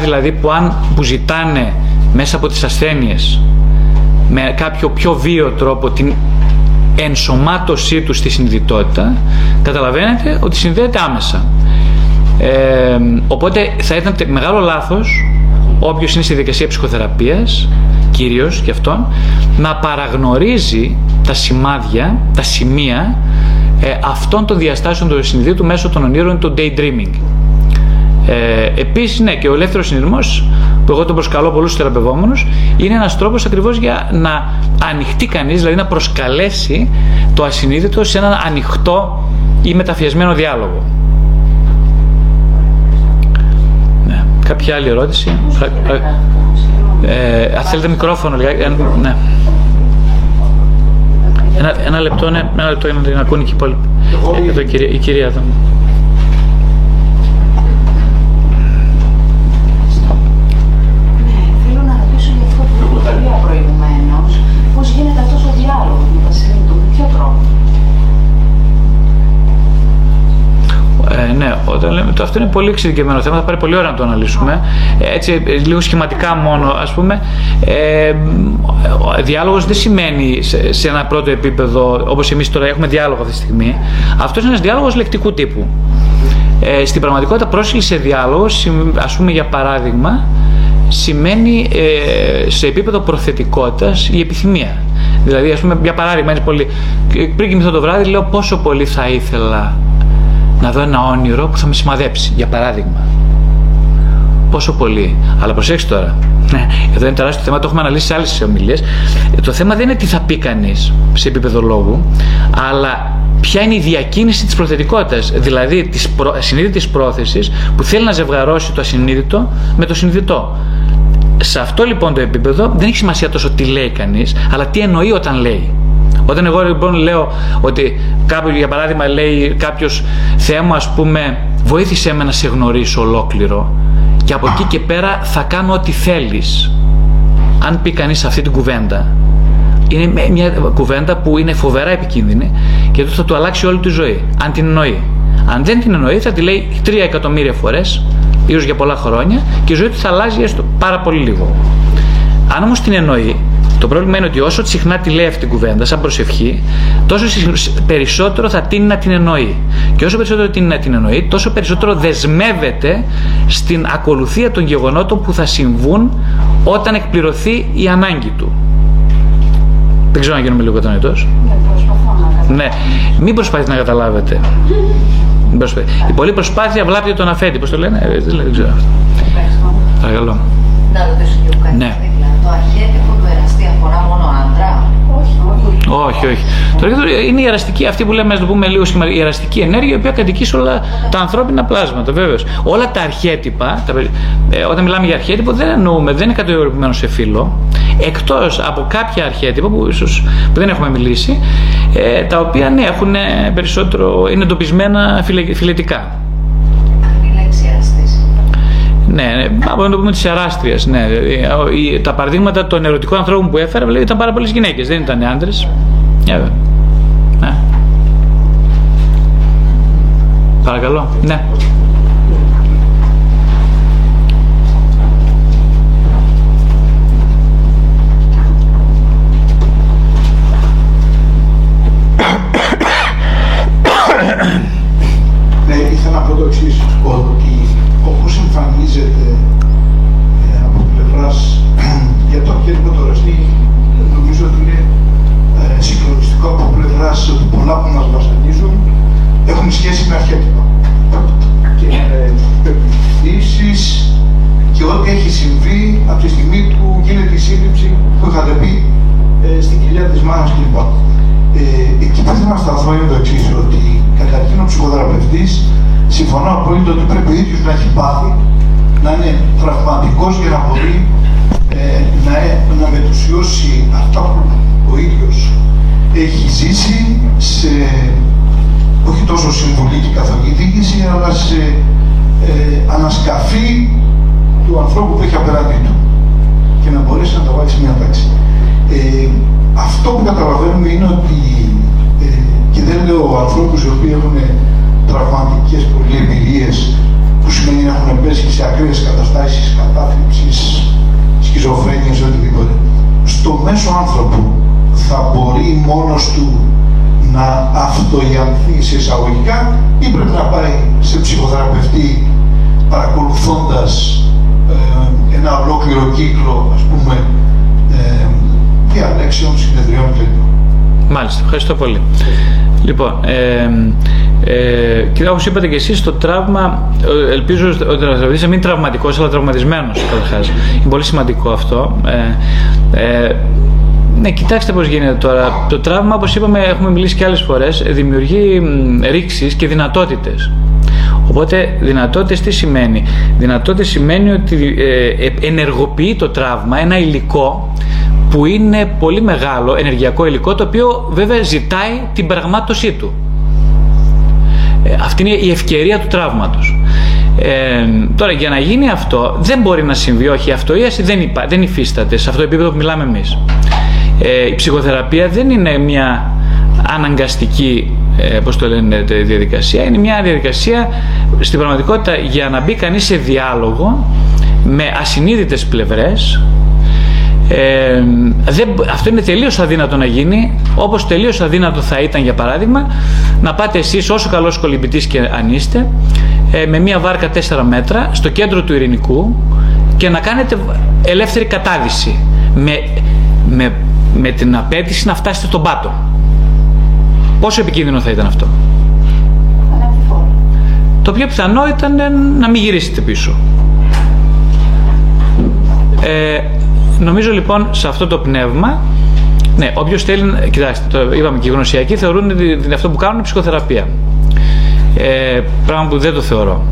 δηλαδή που, αν, που ζητάνε μέσα από τις ασθένειες με κάποιο πιο βίαιο τρόπο την ενσωμάτωσή τους στη συνειδητότητα καταλαβαίνετε ότι συνδέεται άμεσα. Ε, οπότε θα ήταν μεγάλο λάθος όποιος είναι στη δικασία ψυχοθεραπείας κυρίως και αυτόν να παραγνωρίζει τα σημάδια, τα σημεία ε, αυτών των διαστάσεων του συνειδήτου μέσω των ονείρων του daydreaming. Ε, Επίσης, ναι, και ο ελεύθερος συνειδημό, που εγώ τον προσκαλώ πολλούς θεραπευόμενους, είναι ένας τρόπος ακριβώς για να ανοιχτεί κανείς, δηλαδή να προσκαλέσει το ασυνείδητο σε έναν ανοιχτό ή μεταφιασμένο διάλογο. Ναι. Κάποια άλλη ερώτηση; Ε, θέλετε μικρόφωνο, ε, ναι. Ένα, ένα λεπτό, ναι, ένα λεπτό για να την ακούνε και οι υπόλοιποι. Εδώ η κυρία, η κυρία εδώ. Ε, ναι, όταν λέμε, το, αυτό είναι πολύ εξειδικευμένο θέμα, θα πάρει πολύ ώρα να το αναλύσουμε. Ε, έτσι, ε, λίγο σχηματικά μόνο, ας πούμε. Ε, ο διάλογος δεν σημαίνει σε, σε ένα πρώτο επίπεδο, όπως εμείς τώρα έχουμε διάλογο αυτή τη στιγμή. Αυτός είναι ένας διάλογος λεκτικού τύπου. Ε, στην πραγματικότητα πρόσκληση σε διάλογο, ας πούμε για παράδειγμα, σημαίνει ε, σε επίπεδο προθετικότητας η επιθυμία. Δηλαδή, ας πούμε, για παράδειγμα, είναι πολύ... πριν κοιμηθώ το βράδυ, λέω πόσο πολύ θα ήθελα να δω ένα όνειρο που θα με σημαδέψει, για παράδειγμα. Πόσο πολύ. Αλλά προσέξτε τώρα. Ναι, εδώ είναι τεράστιο θέμα, το έχουμε αναλύσει σε άλλες ομιλίες. Το θέμα δεν είναι τι θα πει κανείς σε επίπεδο λόγου, αλλά ποια είναι η διακίνηση της προθετικότητας, δηλαδή της προ... συνείδητη πρόθεσης που θέλει να ζευγαρώσει το ασυνείδητο με το συνειδητό. Σε αυτό λοιπόν το επίπεδο δεν έχει σημασία τόσο τι λέει κανείς, αλλά τι εννοεί όταν λέει. Όταν εγώ λοιπόν λέω ότι κάποιο, για παράδειγμα λέει κάποιος Θεέ μου ας πούμε βοήθησέ με να σε γνωρίσω ολόκληρο και από εκεί και πέρα θα κάνω ό,τι θέλεις. Αν πει κανείς αυτή την κουβέντα είναι μια κουβέντα που είναι φοβερά επικίνδυνη και αυτό θα του αλλάξει όλη τη ζωή, αν την εννοεί. Αν δεν την εννοεί, θα τη λέει τρία εκατομμύρια φορές, ίσως για πολλά χρόνια, και η ζωή του θα αλλάζει έστω πάρα πολύ λίγο. Αν όμως την εννοεί, το πρόβλημα είναι ότι όσο συχνά τη λέει αυτή την κουβέντα, σαν προσευχή, τόσο περισσότερο θα τίνει να την εννοεί. Και όσο περισσότερο τίνει να την εννοεί, τόσο περισσότερο δεσμεύεται στην ακολουθία των γεγονότων που θα συμβούν όταν εκπληρωθεί η ανάγκη του. Δεν ξέρω αν γίνομαι λίγο κατανοητός. Ναι, ναι. Μην προσπαθείτε να καταλάβετε. Η πολλή προσπάθεια βλάπτει τον αφέντη. Πώς το λένε, ε, δεν ξέρω αυτό. Παρακαλώ. Να ρωτήσω κάτι. Ναι. Το αρχέτυπο του εραστή αφορά μόνο άντρα; Όχι, όχι. Το είναι η εραστική, αυτή που λέμε, να το πούμε λίγο σχηματικά, η εραστική ενέργεια, η οποία κατοικεί σε όλα τα ανθρώπινα πλάσματα, βέβαιω. Όλα τα αρχέτυπα, τα, ε, όταν μιλάμε για αρχέτυπο, δεν εννοούμε, δεν είναι κατηγορημένο σε φύλλο. Εκτός από κάποια αρχέτυπα που ίσως δεν έχουμε μιλήσει, ε, τα οποία ναι, έχουν περισσότερο, είναι εντοπισμένα φιλετικά. Ναι, ναι, να το πούμε της εράστρια. Ναι. Δηλαδή, τα παραδείγματα των ερωτικών ανθρώπων που έφερα δηλαδή, ήταν πάρα πολλές γυναίκες, δεν ήταν άντρες. Ναι. Παρακαλώ. Ναι. Ναι, είναι το εξής, ότι καταρχήν ο ψυχοθεραπευτής συμφωνώ απόλυτα ότι πρέπει ο ίδιος να έχει πάθει, να είναι τραυματικός για να μπορεί ε, να, να μετουσιώσει αυτά που ο ίδιος έχει ζήσει σε όχι τόσο συμβολή και καθοδήγηση, αλλά σε ε, ανασκαφή του ανθρώπου που έχει απέναντί του και να μπορέσει να τα βάλει σε μια τάξη. Ε, αυτό που καταλαβαίνουμε είναι ότι, ε, και δεν λέω ανθρώπους οι οποίοι έχουν τραυματικές πολύ εμπειρίες που σημαίνει να έχουν πέσει σε ακραίες καταστάσεις κατάθλιψης, σχιζοφρένειας, οτιδήποτε. Στο μέσο άνθρωπο θα μπορεί μόνος του να αυτογιανθεί σε εισαγωγικά ή πρέπει να πάει σε ψυχοθεραπευτή παρακολουθώντας ε, ένα ολόκληρο κύκλο, ας πούμε, ε, διαλέξεων, συνεδριών κλπ. Μάλιστα, ευχαριστώ πολύ. Λοιπόν, ε, ε, και όπως είπατε και εσείς, το τραύμα, ε, ελπίζω ότι ο θεραπευτής να μην είναι τραυματικός, αλλά τραυματισμένος καταρχάς. Είναι πολύ σημαντικό αυτό. Ε, ε, ναι, κοιτάξτε πώς γίνεται τώρα. Το τραύμα, όπως είπαμε, έχουμε μιλήσει και άλλες φορές, δημιουργεί ρήξεις και δυνατότητες. Οπότε δυνατότητες τι σημαίνει; Δυνατότητες σημαίνει ότι ε, ενεργοποιεί το τραύμα ένα υλικό που είναι πολύ μεγάλο ενεργειακό υλικό το οποίο βέβαια ζητάει την πραγμάτωσή του. Ε, αυτή είναι η ευκαιρία του τραύματος. Ε, τώρα για να γίνει αυτό δεν μπορεί να συμβεί, όχι η αυτοίαση δεν, υπά, δεν υφίσταται σε αυτό το επίπεδο που μιλάμε εμείς. Ε, η ψυχοθεραπεία δεν είναι μια αναγκαστική ε, πώς το λένε, διαδικασία. Είναι μια διαδικασία στην πραγματικότητα για να μπει κανείς σε διάλογο με ασυνείδητες πλευρές. Ε, δεν, αυτό είναι τελείως αδύνατο να γίνει όπως τελείως αδύνατο θα ήταν για παράδειγμα να πάτε εσείς όσο καλός κολυμπητής και αν είστε ε, με μια βάρκα 4 μέτρα στο κέντρο του ειρηνικού και να κάνετε ελεύθερη κατάδυση. Με, με, με την απέτηση να φτάσετε στον πάτο πόσο επικίνδυνο θα ήταν αυτό; Το πιο πιθανό ήταν να μην γυρίσετε πίσω ε, Νομίζω λοιπόν σε αυτό το πνεύμα, ναι, όποιος θέλει, κοιτάξτε, το είπαμε και οι γνωσιακοί θεωρούν ότι αυτό που κάνουν είναι ψυχοθεραπεία. Ε, πράγμα που δεν το θεωρώ.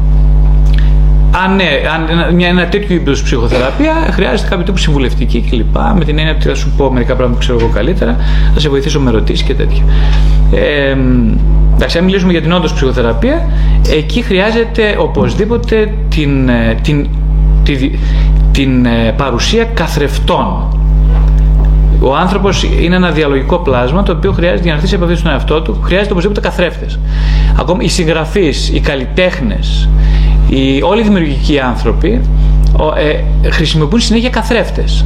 Αν, ναι, αν μια, ένα τέτοιο είδου ψυχοθεραπεία χρειάζεται κάποιο τύπο συμβουλευτική κλπ. Με την έννοια ότι θα σου πω μερικά πράγματα που ξέρω εγώ καλύτερα, θα σε βοηθήσω με ερωτήσεις και τέτοια. Ε, εντάξει, αν μιλήσουμε για την όντως ψυχοθεραπεία, εκεί χρειάζεται οπωσδήποτε την, ε, την, την, την ε, παρουσία καθρεφτών. Ο άνθρωπος είναι ένα διαλογικό πλάσμα το οποίο χρειάζεται για να έρθει σε επαφή στον εαυτό του, χρειάζεται οπωσδήποτε καθρέφτες. Ακόμα οι συγγραφείς, οι καλλιτέχνες, οι, όλοι οι δημιουργικοί άνθρωποι ε, χρησιμοποιούν συνέχεια καθρέφτες.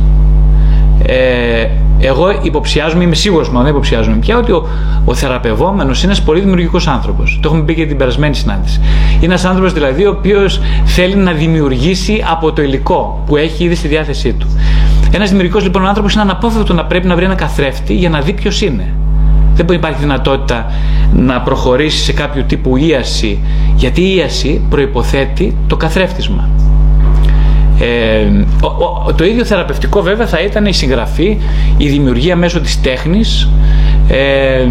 Ε, εγώ υποψιάζομαι, είμαι σίγουρος μόνο, δεν υποψιάζομαι πια, ότι ο, ο θεραπευόμενος είναι ένας πολύ δημιουργικός άνθρωπος. Το έχουμε πει και την περασμένη συνάντηση. Είναι ένας άνθρωπος δηλαδή ο οποίος θέλει να δημιουργήσει από το υλικό που έχει ήδη στη διάθεσή του. Ένας δημιουργικός λοιπόν άνθρωπος είναι αναπόφευκτο να πρέπει να βρει ένα καθρέφτη για να δει ποιος είναι. Δεν μπορεί να υπάρχει δυνατότητα να προχωρήσει σε κάποιο τύπου ίαση, γιατί η ίαση προϋποθέτει το καθρέφτισμα. Ε, το ίδιο θεραπευτικό βέβαια θα ήταν η συγγραφή, η δημιουργία μέσω της τέχνης, ε,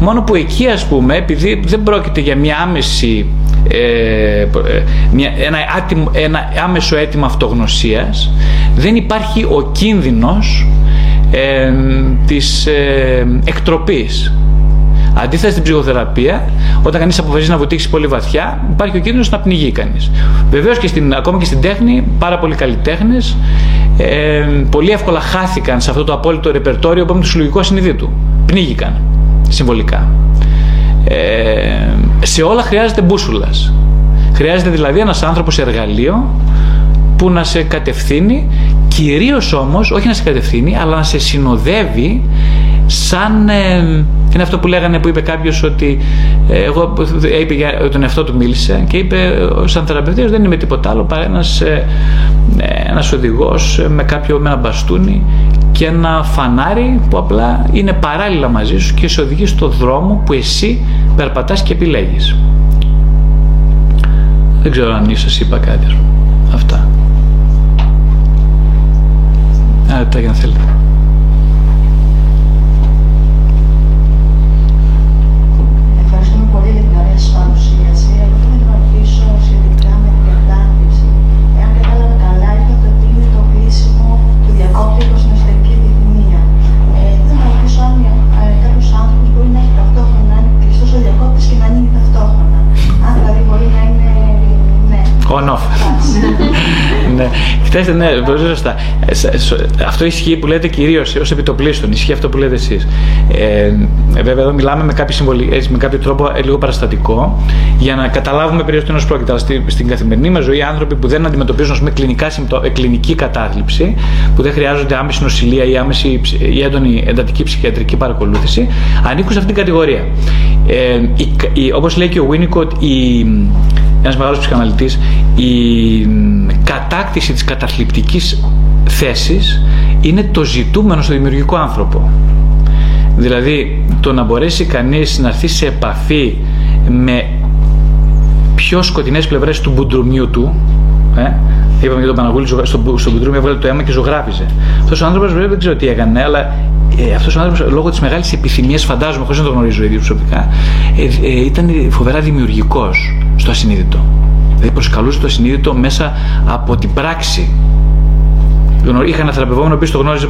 μόνο που εκεί ας πούμε, επειδή δεν πρόκειται για μια άμεση ε, μια, ένα, ένα άμεσο αίτημα αυτογνωσίας δεν υπάρχει ο κίνδυνος ε, της ε, εκτροπής Αντίθετα στην ψυχοθεραπεία, όταν κανείς αποφασίζει να βουτήξει πολύ βαθιά, υπάρχει ο κίνδυνος να πνιγεί κανείς. Βεβαίως και στην, ακόμα και στην τέχνη, πάρα πολλοί καλλιτέχνες ε, πολύ εύκολα χάθηκαν σε αυτό το απόλυτο ρεπερτόριο που είναι το συλλογικό συνειδήτου. Πνίγηκαν συμβολικά. Ε, σε όλα χρειάζεται μπούσουλας. Χρειάζεται δηλαδή ένας άνθρωπος εργαλείο που να σε κατευθύνει, κυρίως όμως, όχι να σε κατευθύνει, αλλά να σε συνοδεύει σαν ε, είναι αυτό που λέγανε που είπε κάποιος ότι ε, εγώ είπε για τον εαυτό του μίλησε και είπε σαν θεραπευτής δεν είμαι τίποτα άλλο παρά ένας, ε, ένας οδηγός με κάποιο με ένα μπαστούνι και ένα φανάρι που απλά είναι παράλληλα μαζί σου και σε οδηγεί στο δρόμο που εσύ περπατάς και επιλέγεις. Δεν ξέρω αν ίσως είπα κάτι. Αυτά. Tegnefjell. Κοιτάξτε, ναι, πολύ σωστά. Ε, αυτό ισχύει που λέτε κυρίως ως επιτοπλίστων. Ισχύει αυτό που λέτε εσείς. Ε, βέβαια, εδώ μιλάμε με κάποιο, συμβολι... με κάποιο τρόπο ε, λίγο παραστατικό για να καταλάβουμε περί τίνο πρόκειται. Αλλά στην καθημερινή μας ζωή, άνθρωποι που δεν αντιμετωπίζουν πούμε, κλινικά συμπτω... Ε, κλινική κατάθλιψη, που δεν χρειάζονται άμεση νοσηλεία ή άμεση ή έντονη εντατική ψυχιατρική παρακολούθηση, ανήκουν σε αυτήν την κατηγορία. Ε, Όπως λέει και ο Winnicott, η, ένας μεγάλος ψυχαναλυτής, η κατάκτηση της καταθλιπτικής θέσης είναι το ζητούμενο στο δημιουργικό άνθρωπο. Δηλαδή το να μπορέσει κανείς να έρθει σε επαφή με πιο σκοτεινές πλευρές του μπουντρουμιού του, ε, Είπαμε για τον Παναγούλη στο, στο μπουντρούμι έβγαλε το αίμα και ζωγράφιζε. Αυτός ο άνθρωπος δεν ξέρω τι έκανε, αλλά ε, αυτός ο άνθρωπος λόγω της μεγάλης επιθυμίας, φαντάζομαι, χωρίς να το γνωρίζω ήδη προσωπικά, ε, ε, ήταν φοβερά δημιουργικός στο ασυνείδητο. Δηλαδή προσκαλούσε το ασυνείδητο μέσα από την πράξη. Είχα ένα θεραπευόμενο ο οποίος το γνώριζε